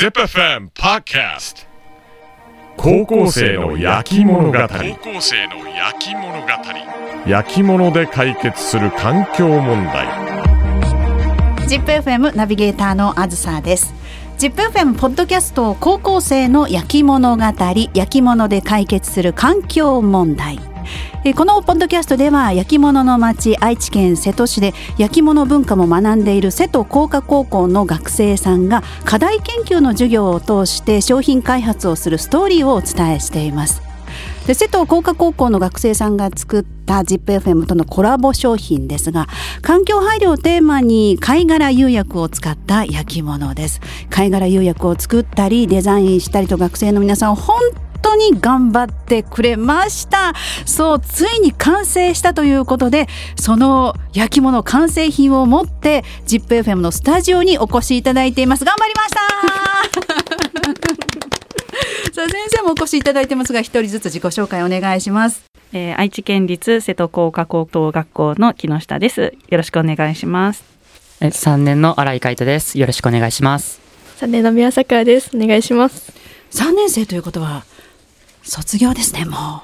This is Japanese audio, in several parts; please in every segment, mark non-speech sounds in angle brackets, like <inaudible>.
ZIPFM Podcast 高校生の焼き物語。高校生の焼き物語。焼き物で解決する環境問題。ZIPFM ナビゲーターのあずさです。ZIPFM ポッドキャスト高校生の焼き物語焼き物で解決する環境問題このポッドキャストでは焼き物の町愛知県瀬戸市で焼き物文化も学んでいる瀬戸工科高校の学生さんが課題研究の授業を通して商品開発をするストーリーをお伝えしています。で瀬戸工科高校の学生さんが作った ZIPFM とのコラボ商品ですが環境配慮をテーマに貝殻釉薬を使った焼き物です。貝殻釉薬を作ったりデザインしたりと学生の皆さん本当に頑張ってくれました。そうついに完成したということでその焼き物完成品を持って ZIPFM のスタジオにお越しいただいています。頑張りました。<laughs> さあ先生もお越しいただいてますが一人ずつ自己紹介お願いします。えー、愛知県立瀬戸工科高等学校の木下です。よろしくお願いします。え3年の新井海斗です。よろしくお願いします。3年の宮桜です。お願いします。3年生ということは卒業ですねも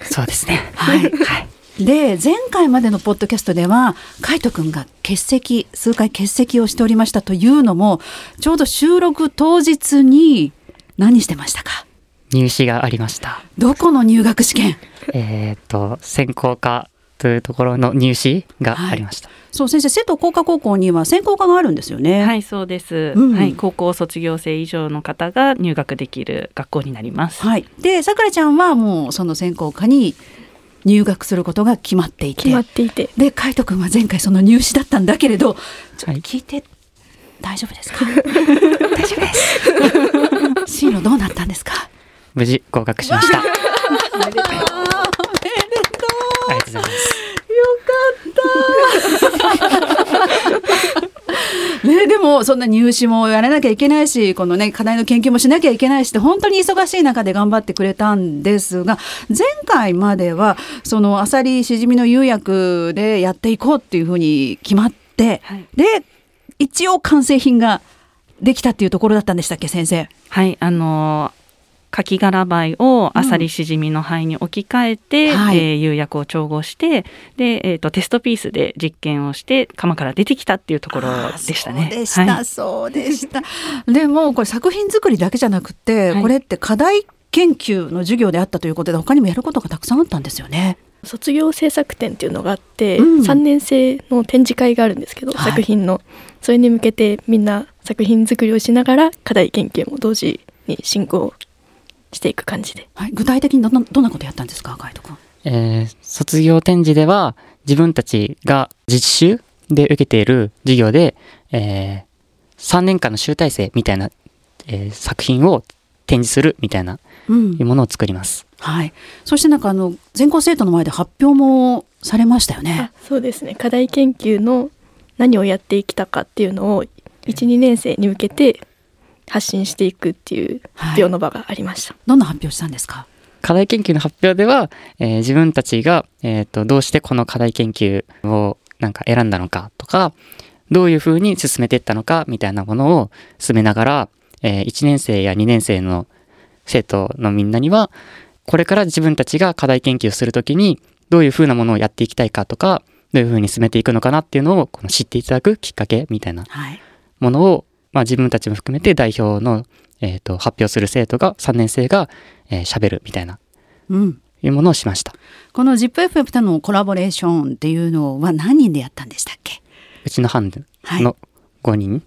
う。そうですね。はい、<laughs> はい。で前回までのポッドキャストでは海斗くんが欠席数回欠席をしておりましたというのもちょうど収録当日に何してましたか？入試がありました。どこの入学試験？えっと専攻科というところの入試がありました、はい、そう先生瀬戸工科高校には専攻科があるんですよね。はいそうです、うん、はい。高校卒業生以上の方が入学できる学校になります。はい。でさくらちゃんはもうその専攻科に入学することが決まっていて。決まっていて。で海斗君は前回その入試だったんだけれどちょっと聞いて、はい、大丈夫ですか？<laughs> 大丈夫です。<laughs> 進路どうなったんですか？無事合格しました。<laughs> おめでとうありがとうございます。<laughs> ね、でもそんな入試もやらなきゃいけないしこのね課題の研究もしなきゃいけないしって本当に忙しい中で頑張ってくれたんですが前回まではそのあさりしじみの釉薬でやっていこうっていうふうに決まって、はい、で一応完成品ができたっていうところだったんでしたっけ先生？はいあのカキ殻灰をあさりしじみの灰に置き換えて、うんはい、えー、釉薬を調合してで、えーと、テストピースで実験をして釜から出てきたっていうところでしたね。そうでした、はい、そうでした。<laughs> でもこれ作品作りだけじゃなくて、はい、これって課題研究の授業であったということで他にもやることがたくさんあったんですよね。卒業制作展っていうのがあって、うん、3年生の展示会があるんですけど、作品の。それに向けてみんな作品作りをしながら課題研究も同時に進行していく感じで、はい、具体的にどどんなことやったんですか？ガイド君、えー、卒業展示では自分たちが実習で受けている授業で、えー、3年間の集大成みたいな、えー、作品を展示するみたいな、うん、いうものを作ります。はい。そしてなんかあの全校生徒の前で発表もされましたよね。そうですね。課題研究の何をやってきたかっていうのを1、2年生に向けて発信していくっていう発表の場がありました、はい、どんな発表したんですか？課題研究の発表では、えー、自分たちが、えーと、どうしてこの課題研究をなんか選んだのかとかどういうふうに進めていったのかみたいなものを進めながら、えー、1年生や2年生の生徒のみんなにはこれから自分たちが課題研究をするときにどういうふうなものをやっていきたいかとかどういうふうに進めていくのかなっていうのをこの知っていただくきっかけみたいなものをまあ、自分たちも含めて代表の、えーと、発表する生徒が3年生が喋、えー、るみたいな、うん、いうものをしました。この ZIPFM とのコラボレーションっていうのは何人でやったんでしたっけ？うちの班の5人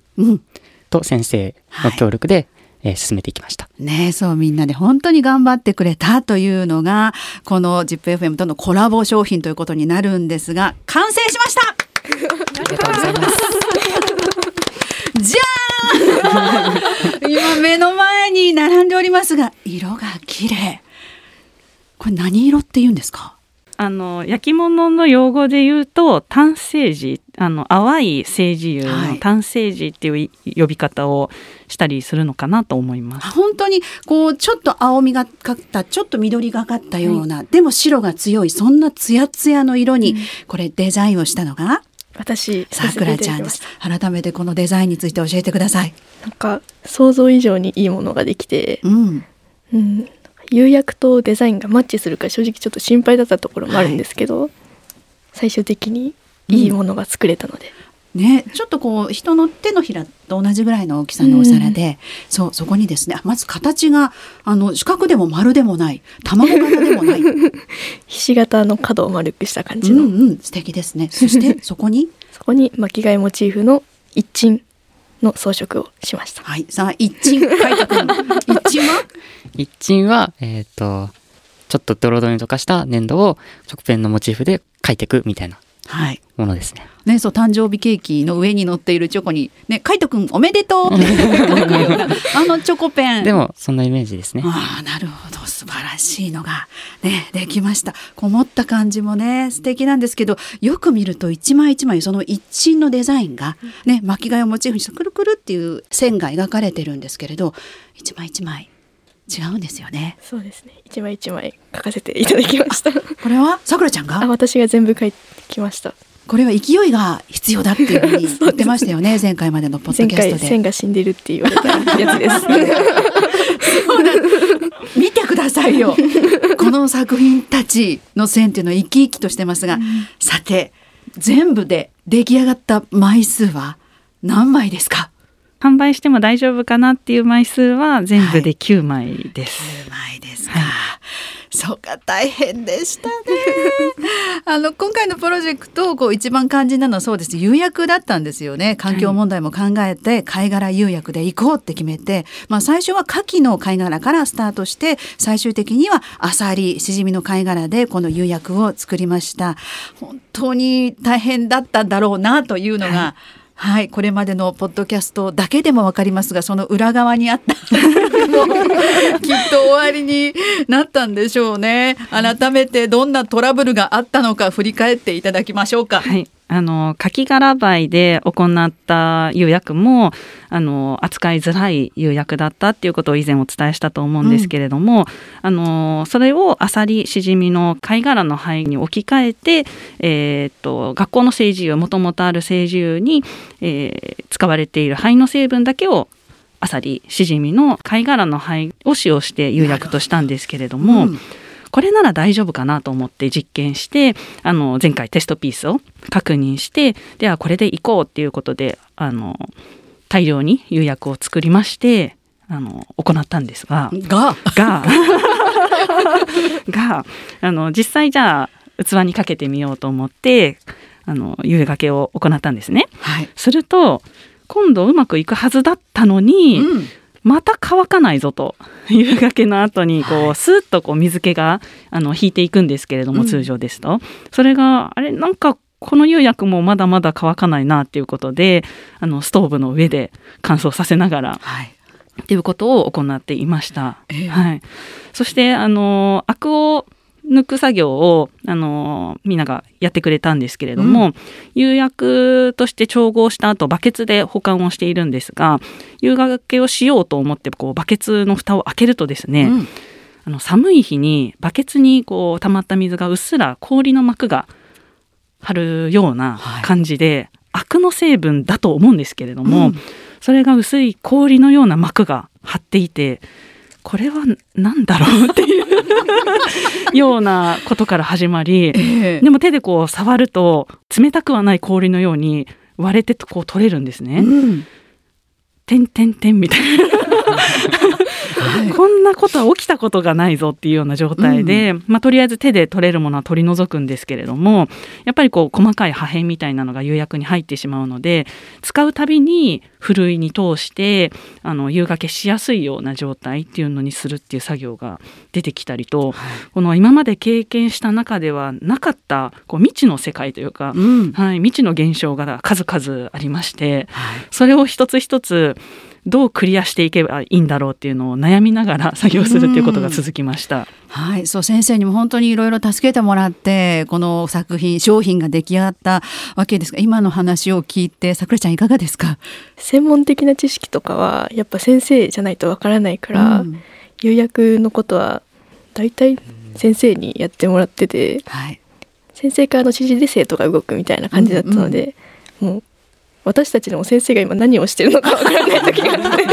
と先生の協力で、はい。えー、進めていきました。ねそうみんなで本当に頑張ってくれたというのがこの ZIPFM とのコラボ商品ということになるんですが完成しました！<laughs> ありがとうございます <laughs> じゃ今目の前に並んでおりますが色が綺麗。これ何色って言うんですか？あの焼き物の用語で言うと単青磁あの淡い青磁油の単青磁っていう呼び方をしたりするのかなと思います。はい、本当にこうちょっと青みがかったちょっと緑がかったような、はい、でも白が強いそんなツヤツヤの色に、これデザインをしたのが私さくらちゃんです。改めてこのデザインについて教えてください。なんか想像以上にいいものができて、うん、うん、釉薬とデザインがマッチするか正直ちょっと心配だったところもあるんですけど、最終的にいいものが作れたので、ね、ちょっとこう人の手のひらと同じぐらいの大きさのお皿で、そうそこにですねまず形があの四角でも丸でもない卵型でもない。う <laughs> んひし形の角を丸くした感うじの、ん素敵ですね。そして <laughs> そこに？そこに巻き貝モチーフの一鎮の装飾をしました。はいさあ一鎮海斗君一鎮は？一鎮は、えっ、と、ちょっとドロドロに溶かした粘土を直ペンのモチーフで描いていくみたいな。はいものですね。ね、そう誕生日ケーキの上に乗っているチョコに「ね、海斗くんおめでとう」って書くような <laughs> あのチョコペンでも、そんなイメージですね。ああなるほど素晴らしいのがねできましたこもった感じもね素敵なんですけどよく見ると一枚一枚その一鎮のデザインがね巻き貝をモチーフにしたくるくるっていう線が描かれてるんですけれど一枚一枚違うんですよね。そうですね。一枚一枚書かせていただきました。これは？さくらちゃんあ、が私が全部書いてきました。これは勢いが必要だっていうふうに <laughs> 言ってましたよね前回までのポッドキャストで。線が死んでるって言われたやつです。見てくださいよ。この作品たちの線っていうのは生き生きとしてますが、さて全部で出来上がった枚数は何枚ですか？販売しても大丈夫かなっていう枚数は全部で9枚です。10枚ですか、そうか大変でしたね。<laughs> あの今回のプロジェクトをこう一番肝心なのはそうです。釉薬だったんですよね。環境問題も考えて貝殻釉薬で行こうって決めて、まあ、最初は牡蠣の貝殻からスタートして最終的にはアサリシジミの貝殻でこの釉薬を作りました。本当に大変だったんだろうなというのが、はい、これまでのポッドキャストだけでもわかりますがその裏側にあった <laughs> きっと終わりになったんでしょうね改めてどんなトラブルがあったのか振り返っていただきましょうか。はい、あのカキ殻灰で行った釉薬もあの扱いづらい釉薬だったっていうことを以前お伝えしたと思うんですけれども、あのそれをアサリシジミの貝殻の灰に置き換えて、えーっと学校の製油もともとある製油に、えー使われている灰の成分だけをアサリシジミの貝殻の灰を使用して釉薬としたんですけれども。うんこれなら大丈夫かなと思って実験してあの前回テストピースを確認してではこれでいこうっていうことであの大量に釉薬を作りましてあの行ったんですが。が？が。が。あの実際じゃあ器にかけてみようと思ってあの釉がけを行ったんですね。はい、すると今度うまくいくはずだったのに、うんまた乾かないぞと夕がけの後にこう、はい。スーッとこう水気があの引いていくんですけれども、うん。通常ですと。それがあれなんかこの釉薬もまだまだ乾かないなっていうことであのストーブの上で乾燥させながらはい。っていうことを行っていました。ええ。はい、そしてあのアクを抜く作業をあのみんながやってくれたんですけれども、釉薬として調合した後バケツで保管をしているんですが釉がけをしようと思ってこうバケツの蓋を開けるとですね、うん。あの寒い日にバケツにこう溜まった水がうっすら氷の膜が張るような感じで、アクの成分だと思うんですけれども、うん。それが薄い氷のような膜が張っていてこれは何だろうっていうようなことから始まりええ。でも手でこう触ると冷たくはない氷のように割れてこう取れるんですね。うん。てんてんてんみたいなはい。こんなことは起きたことがないぞっていうような状態で、まあ、とりあえず手で取れるものは取り除くんですけれどもやっぱりこう細かい破片みたいなのが釉薬に入ってしまうので使うたびにふるいに通してあの釉がけしやすいような状態っていうのにするっていう作業が出てきたりとこの今まで経験した中ではなかったこう未知の世界というか、うん。はい、未知の現象が数々ありましてはい。それを一つ一つどうクリアしていけばいいんだろうっていうのを悩みながら作業するっていうことが続きました。はい、そう先生にも本当にいろいろ助けてもらってこの作品商品が出来上がったわけですが今の話を聞いてさくらちゃんいかがですか、専門的な知識とかはやっぱ先生じゃないとわからないから、うん。釉薬のことは大体先生にやってもらっててはい。先生からの指示で生徒が動くみたいな感じだったので、もう私たちの先生が今何をしてるのかわからない時があって。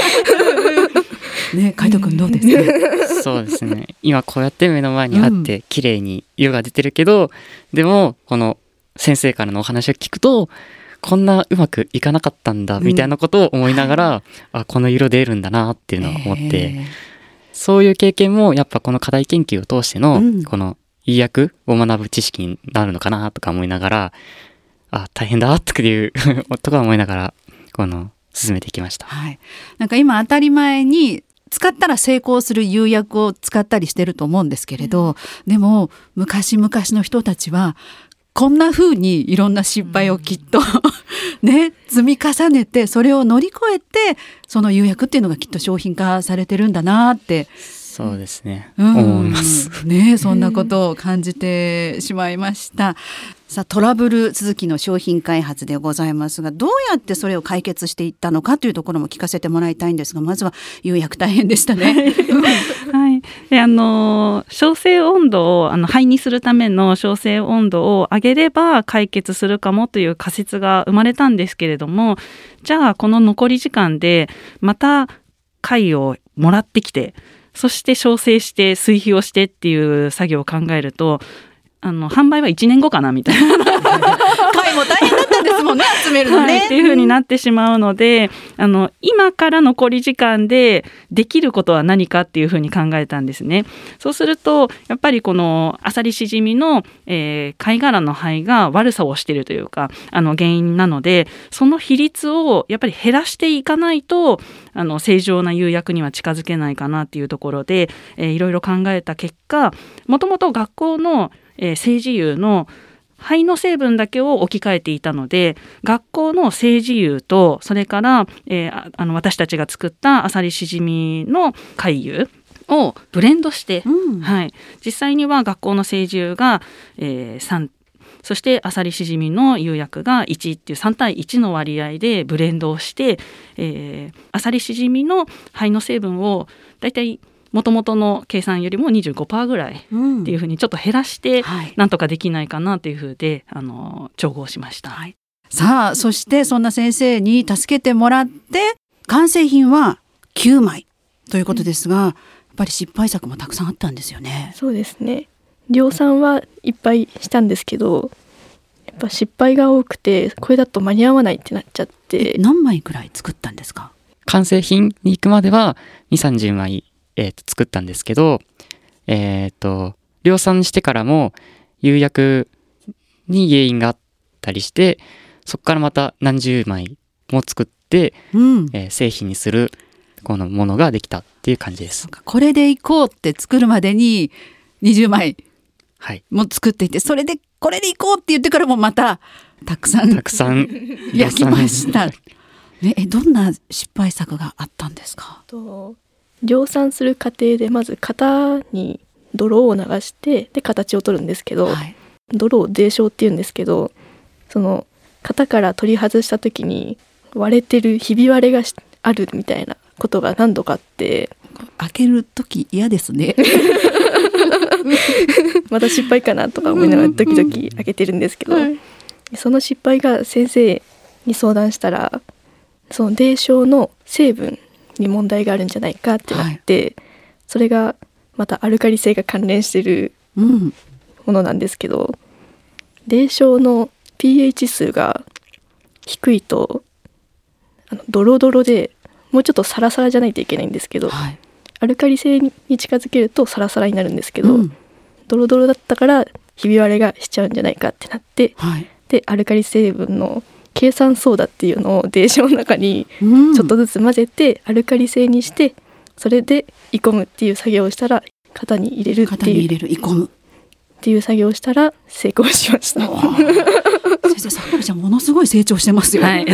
ね海斗君どうです？か <laughs> そうですね。今こうやって目の前にあって綺麗に色が出てるけど、でもこの先生からのお話を聞くとこんなうまくいかなかったんだみたいなことを思いながら、あこの色出るんだなっていうのを思って、え。そういう経験もやっぱこの課題研究を通しての、うん。この意訳を学ぶ知識になるのかなとか思いながらあ大変だっていうとか思いながらこの進めていきました。はい、なんか今当たり前に使ったら成功する釉薬を使ったりしてると思うんですけれど、でも昔々の人たちはこんな風にいろんな失敗をきっと、ね積み重ねてそれを乗り越えてその釉薬っていうのがきっと商品化されてるんだなってそうですね、うん思います。ねそんなことを感じてしまいました。さあトラブル続きの商品開発でございますがどうやってそれを解決していったのかというところも聞かせてもらいたいんですがまずは釉薬大変でしたね。はい、であの焼成温度をあの灰にするための焼成温度を上げれば解決するかもという仮説が生まれたんですけれどもじゃあこの残り時間でまた貝をもらってきてそして焼成して水費をしてっていう作業を考えるとあの販売は1年後かなみたいな。も大変だったんですもんね <laughs> 集めるのね。はい、っていう風になってしまうのであの今から残り時間でできることは何かっていう風に考えたんですね。そうするとやっぱりこのアサリシジミの、えー貝殻の灰が悪さをしているというかあの原因なのでその比率をやっぱり減らしていかないとあの正常な釉薬には近づけないかなっていうところで、えーいろいろ考えた結果もともと学校の、えー政治釉の灰の成分だけを置き換えていたので学校の政治油とそれから、えーああの私たちが作ったアサリシジミの貝油をブレンドして、うん。はい、実際には学校の政治油が、えー3そしてアサリシジミの釉薬が1っていう3対1の割合でブレンドをして、えーアサリシジミの灰の成分をだいたい元々の計算よりも25%ぐらいうんっていうふうにちょっと減らして、はいなんとかできないかなっていうふうであの調合しました。はいさあそしてそんな先生に助けてもらって完成品は9枚ということですが、やっぱり失敗作もたくさんあったんですよね。そうですね量産はいっぱいしたんですけどやっぱ失敗が多くてこれだと間に合わないってなっちゃって何枚くらい作ったんですか？完成品に行くまでは2 3 0枚、えーと作ったんですけどえっ、と量産してからも釉薬に原因があったりしてそこからまた何十枚も作って、うん。えー製品にするこのものができたっていう感じです。これでいこうって作るまでに20枚はい。も作っていてそれでこれでいこうって言ってからもまたたくさんたくさん <laughs> 焼きました。ね、えどんな失敗作があったんですか？と量産する過程でまず型に泥を流してで形を取るんですけど、はい。泥を泥漿っていうんですけどその型から取り外した時に割れてるひび割れがしあるみたいなことが何度かあって開ける時嫌ですね。<laughs> また失敗かなとか思いながらドキドキ開けてるんですけど、その失敗が先生に相談したらその泥漿の成分に問題があるんじゃないかってなって、それがまたアルカリ性が関連してるうん。ものなんですけど泥漿の pH 数が低いとあのドロドロでもうちょっとサラサラじゃないといけないんですけどはい。アルカリ性に近づけるとサラサラになるんですけど、うんドロドロだったからひび割れがしちゃうんじゃないかってなってはい。でアルカリ成分の計算ソーダっていうのを泥漿の中にうんちょっとずつ混ぜてアルカリ性にしてそれで煮込むっていう作業をしたら型に入れるっていう型に入れる、煮込む。っていう作業をしたら成功しました。先生、さくらちゃんものすごい成長してますよ。はい、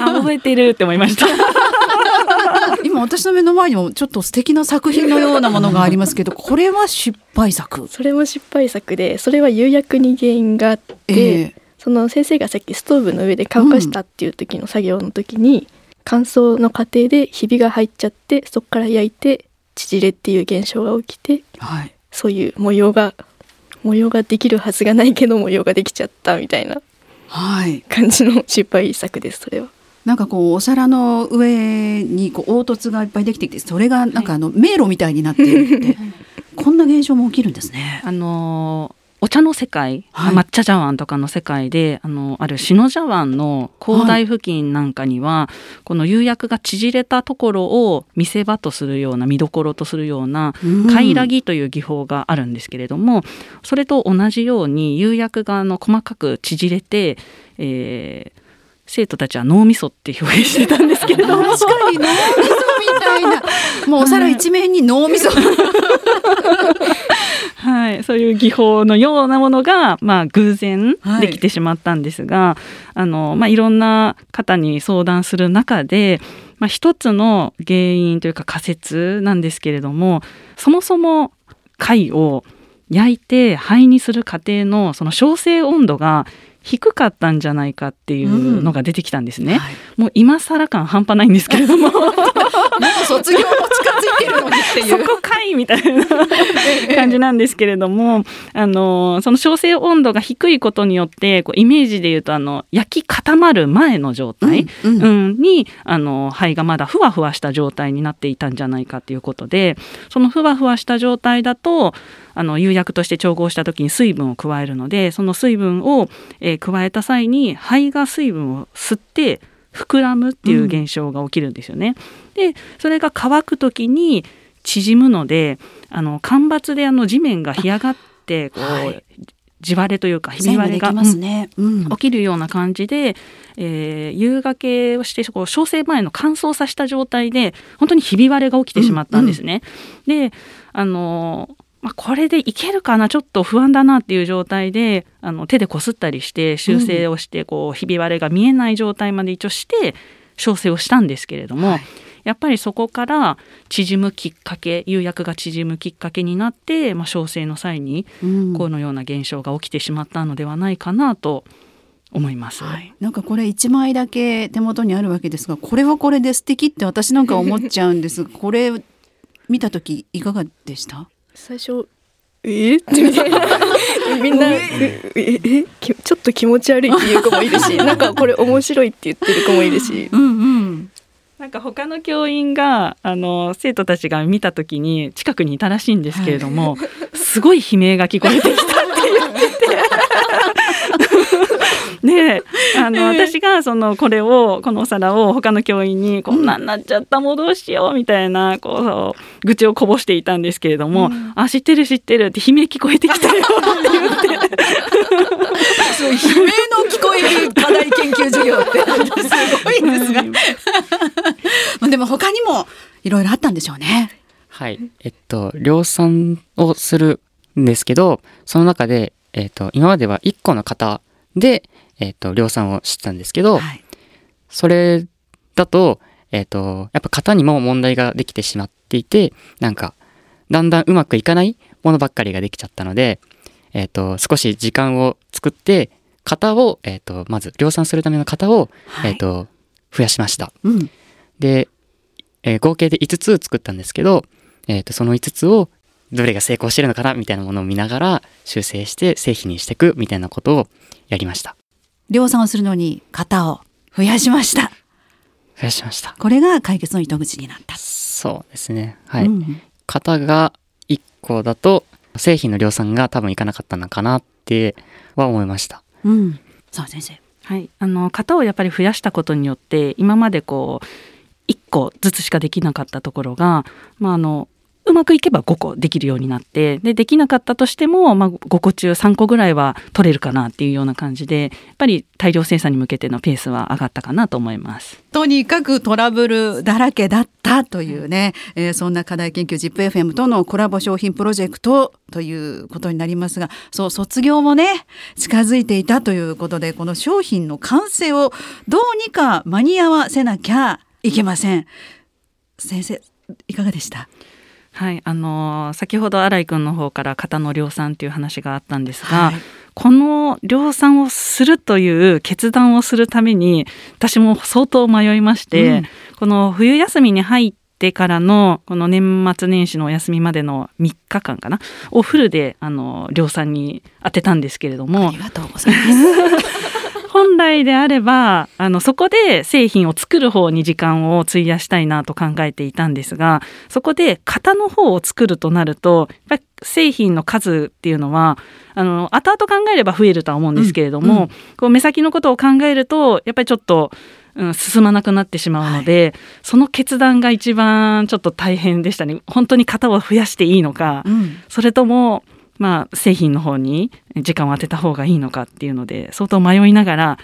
あ覚えてるって思いました。<laughs> 今私の目の前にもちょっと素敵な作品のようなものがありますけど、これは失敗作。それも失敗作でそれは釉薬に原因があって、ええその先生がさっきストーブの上で乾かしたっていう時の作業の時に、乾燥の過程でひびが入っちゃってそこから焼いて縮れっていう現象が起きてはい。そういう模様が模様ができるはずがないけど模様ができちゃったみたいな感じの失敗作ですそれは。なんかこうお皿の上にこう凹凸がいっぱいできてきてそれがなんかあの迷路みたいになっているって、こんな現象も起きるんですね。あのお茶の世界、はい、抹茶茶碗とかの世界であのある篠茶碗の広大付近なんかには、はい、この釉薬が縮れたところを見せ場とするような見どころとするような貝らぎという技法があるんですけれども、それと同じように釉薬があの細かく縮れて、えー、生徒たちは脳みそって表現してたんですけれども。確かに脳みそみたいな。もうお皿一面に脳みそ <laughs> はい、そういう技法のようなものが、まあ、偶然できてしまったんですが、はいあのまあ、いろんな方に相談する中で、まあ、一つの原因というか仮説なんですけれどもそもそも貝を焼いて灰にする過程のその焼成温度が低かったんじゃないかっていうのが出てきたんですね。うん。はい、もう今更感半端ないんですけれども。卒業も近づいてるのにっていう。そこかいみたいな感じなんですけれどもあのその焼成温度が低いことによってこうイメージで言うとあの焼き固まる前の状態、うんうん、にあの灰がまだふわふわした状態になっていたんじゃないかということでそのふわふわした状態だとあの釉薬として調合した時に水分を加えるのでその水分を、えー、加えた際に肺が水分を吸って膨らむっていう現象が起きるんですよね。うん、でそれが乾く時に縮むのであの干ばつであの地面が干上がってこう、はい、地割れというかひび割れが、ねうん、起きるような感じで、えー、夕がけをしてこう焼成前の乾燥させた状態で本当にひび割れが起きてしまったんですね。うんうん、であのまあ、これでいけるかなちょっと不安だなっていう状態であの手でこすったりして修正をして、こうひび割れが見えない状態まで一応して調整をしたんですけれども、はい、やっぱりそこから縮むきっかけ釉薬が縮むきっかけになって、まあ、調整の際にこのような現象が起きてしまったのではないかなと思います、はい、なんかこれ1枚だけ手元にあるわけですがこれはこれで素敵って私なんか思っちゃうんです。これ見た時いかがでした？最初え？ってみたいなみんなえ？え？ちょっと気持ち悪いっていう子もいるし <laughs> なんかこれ面白いって言ってる子もいるし。うんうん。なんか他の教員があの生徒たちが見た時に近くにいたらしいんですけれども、はい、すごい悲鳴が聞こえてきたって言ってて <laughs> であの私がそのこれをこのお皿を他の教員にこんなんなっちゃったもうどうしようみたいなこう愚痴をこぼしていたんですけれども「うん、あ知ってる知ってる」って悲鳴聞こえてきたよって言って。そう悲鳴の聞こえる課題研究授業ってすごいんですが。まあでも他にもいろいろあったんでしょうね。はい。えっと量産をするんですけどその中で、えっと、今までは1個の型でえっ、ー、と、量産をしたんですけど、はい、それだと、えっ、ー、と、やっぱ型にも問題ができてしまっていて、なんか、だんだんうまくいかないものばっかりができちゃったので、えっ、ー、と、少し時間を作って、型を、えっ、と、まず量産するための型を、はい、えっ、と、増やしました。うん、で、え合計で5つ作ったんですけど、えっ、と、その5つをどれが成功してるのかなみたいなものを見ながら修正して製品にしていくみたいなことをやりました。量産をするのに型を増やしました。増やしました。これが解決の糸口になった。そうですね。はい、うん、型が1個だと製品の量産が多分いかなかったのかなっては思いました。うん。さあ先生。はい、あの型をやっぱり増やしたことによって今までこう1個ずつしかできなかったところが、まあ、あのうまくいけば5個できるようになってでできなかったとしても、まあ、5個中3個ぐらいは取れるかなっていうような感じでやっぱり大量生産に向けてのペースは上がったかなと思います。とにかくトラブルだらけだったというね、えー、そんな課題研究 ZIPFM とのコラボ商品プロジェクトということになりますがそう卒業もね近づいていたということでこの商品の完成をどうにか間に合わせなきゃいけません。先生いかがでした？はい、あの先ほど新井君の方から型の量産という話があったんですが、はい、この量産をするという決断をするために私も相当迷いまして、うん、この冬休みに入ってからのこの年末年始のお休みまでの3日間かなをフルであの量産に当てたんですけれども。ありがとうございます <laughs> 本来であればあのそこで製品を作る方に時間を費やしたいなと考えていたんですがそこで型の方を作るとなるとやっぱり製品の数っていうのはあの後々考えれば増えるとは思うんですけれども、うんうん、こう目先のことを考えるとやっぱりちょっとうん、進まなくなってしまうので、はい、その決断が一番ちょっと大変でしたね。本当に型を増やしていいのか、うん、それとも、まあ、製品の方に時間を当てた方がいいのかっていうので相当迷いながら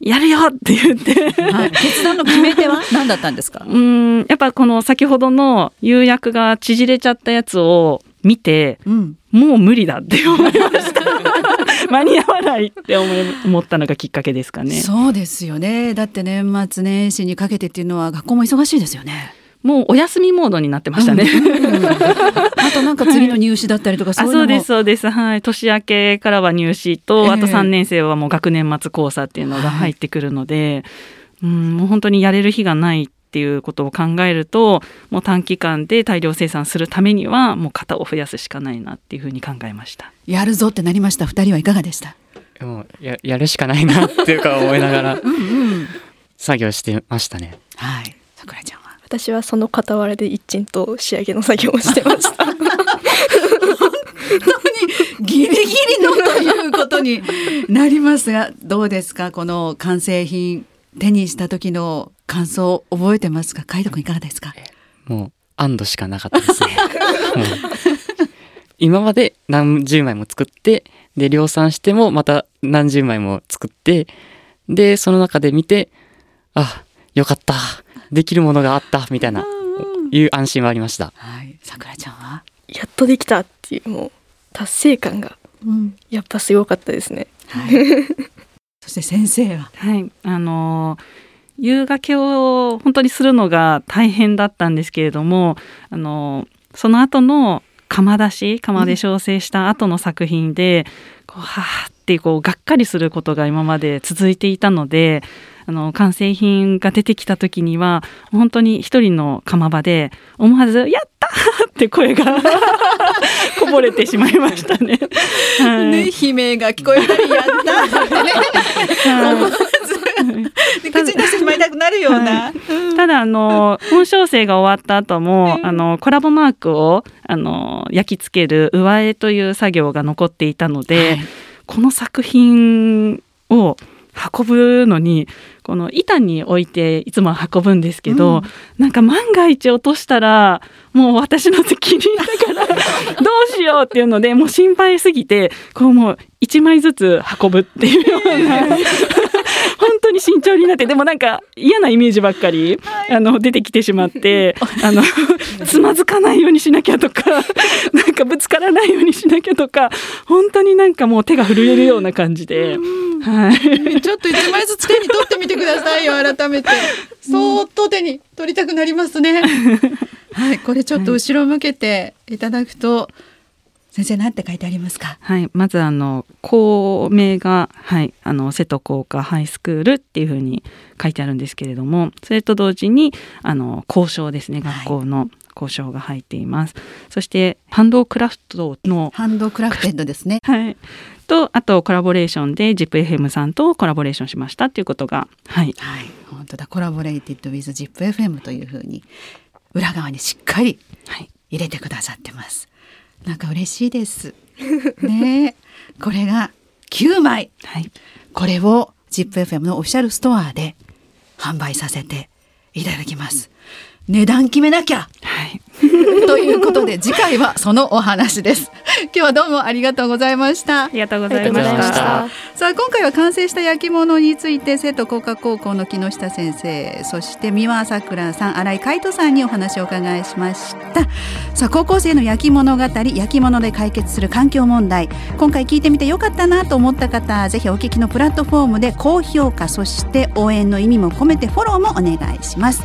やるよって言って。はい、決断の決め手は <laughs> 何だったんですか？うん。やっぱこの先ほどの釉薬が縮れちゃったやつを見て、うん、もう無理だって思いました。<laughs> 間に合わないって思ったのがきっかけですかね。そうですよね。だって年末年始にかけてっていうのは学校も忙しいですよねもうお休みモードになってましたね。<laughs> あとなんか次の入試だったりとか、はい、そうですそうです。はい。年明けからは入試と、えー、あと3年生はもう学年末交差っていうのが入ってくるので、はい、うんもう本当にやれる日がないっていうことを考えるともう短期間で大量生産するためにはもう型を増やすしかないなっていうふうに考えました。やるぞってなりました。二人はいかがでした？もうややるしかないなっていうか思いながらうん、作業してましたね。はい。桜ちゃんは？私はその傍らで一鎮と仕上げの作業をしてました。本当にギリギリのということになりますがどうですか？この完成品手にした時の感想覚えてますか？海斗君いかがですか？もう安堵しかなかったですね。今まで何十枚も作ってで量産してもまた何十枚も作ってでその中で見てあよかったできるものがあったみたいないう安心はありました。はい、さくらちゃんは？やっとできたっていうもう達成感がやっぱすごかったですね。はい、<laughs> そして先生は？はい。あの夕がけを本当にするのが大変だったんですけれどもあのその後の窯出し窯で調整した後の作品で、こうはあってこうがっかりすることが今まで続いていたのであの完成品が出てきた時には本当に一人の窯場で思わず「やった! <laughs>」って声が <laughs> こぼれてしまいましたね。はい、ね悲鳴が聞こえたり「やった!」ってね、思わず口に出してしまいたくなるような。はい、ただあの本小生が終わった後も、あのコラボマークをあの焼き付ける上絵という作業が残っていたので、はい、この作品を運ぶのにこの板に置いていつも運ぶんですけど、うん、なんか万が一落としたらもう私の責任だから <laughs> どうしようっていうのでもう心配すぎてこうもう1枚ずつ運ぶっていうような <laughs> 本当に慎重になってでもなんか嫌なイメージばっかり、はい、あの出てきてしまって <laughs> あのつまずかないようにしなきゃとか <laughs> なんかぶつからないようにしなきゃとか本当になんかもう手が震えるような感じで、はい、ちょっと1枚ずつ手に取ってみてくださいよ改めて。<laughs> そーっと手に取りたくなりますね。はい、これちょっと後ろ向けていただくと、はい先生何て書いてありますか？はい、まずあの校名がはいあの瀬戸工科ハイスクールっていうふうに書いてあるんですけれども、それと同時にあの校章ですね学校の。校章が入っています。そしてハンドクラフトのハンドクラフテッドですね。はい。とあとコラボレーションで ZIPFM さんとコラボレーションしましたっていうことがはい。はい。本当だコラボレーティッド with ZIPFM というふうに裏側にしっかり入れてくださってます。なんか嬉しいです。ね。これが9枚、はい、これを ZIPFM のオフィシャルストアで販売させていただきます。値段決めなきゃ、はい、ということで次回はそのお話です。今日はどうもありがとうございました。ありがとうございました。さあ今回は完成した焼き物について生徒工科高校の木下先生そして三輪さくらさん新井海人さんにお話を伺いしました。さあ高校生の焼き物語焼き物で解決する環境問題。今回聞いてみてよかったなと思った方ぜひお聞きのプラットフォームで高評価そして応援の意味も込めてフォローもお願いします。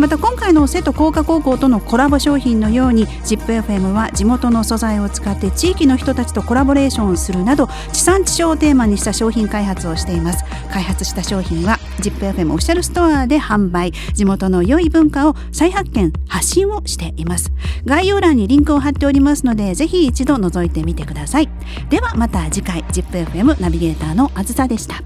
また今回の生徒工科高校とのコラボ商品のようように ZIPFM は地元の素材を使って地域の人たちとコラボレーションをするなど地産地消をテーマにした商品開発をしています。開発した商品は ZIPFM オフィシャルストアで販売。地元の良い文化を再発見発信をしています。概要欄にリンクを貼っておりますのでぜひ一度覗いてみてください。ではまた次回 ZIPFM ナビゲーターのあずさでした。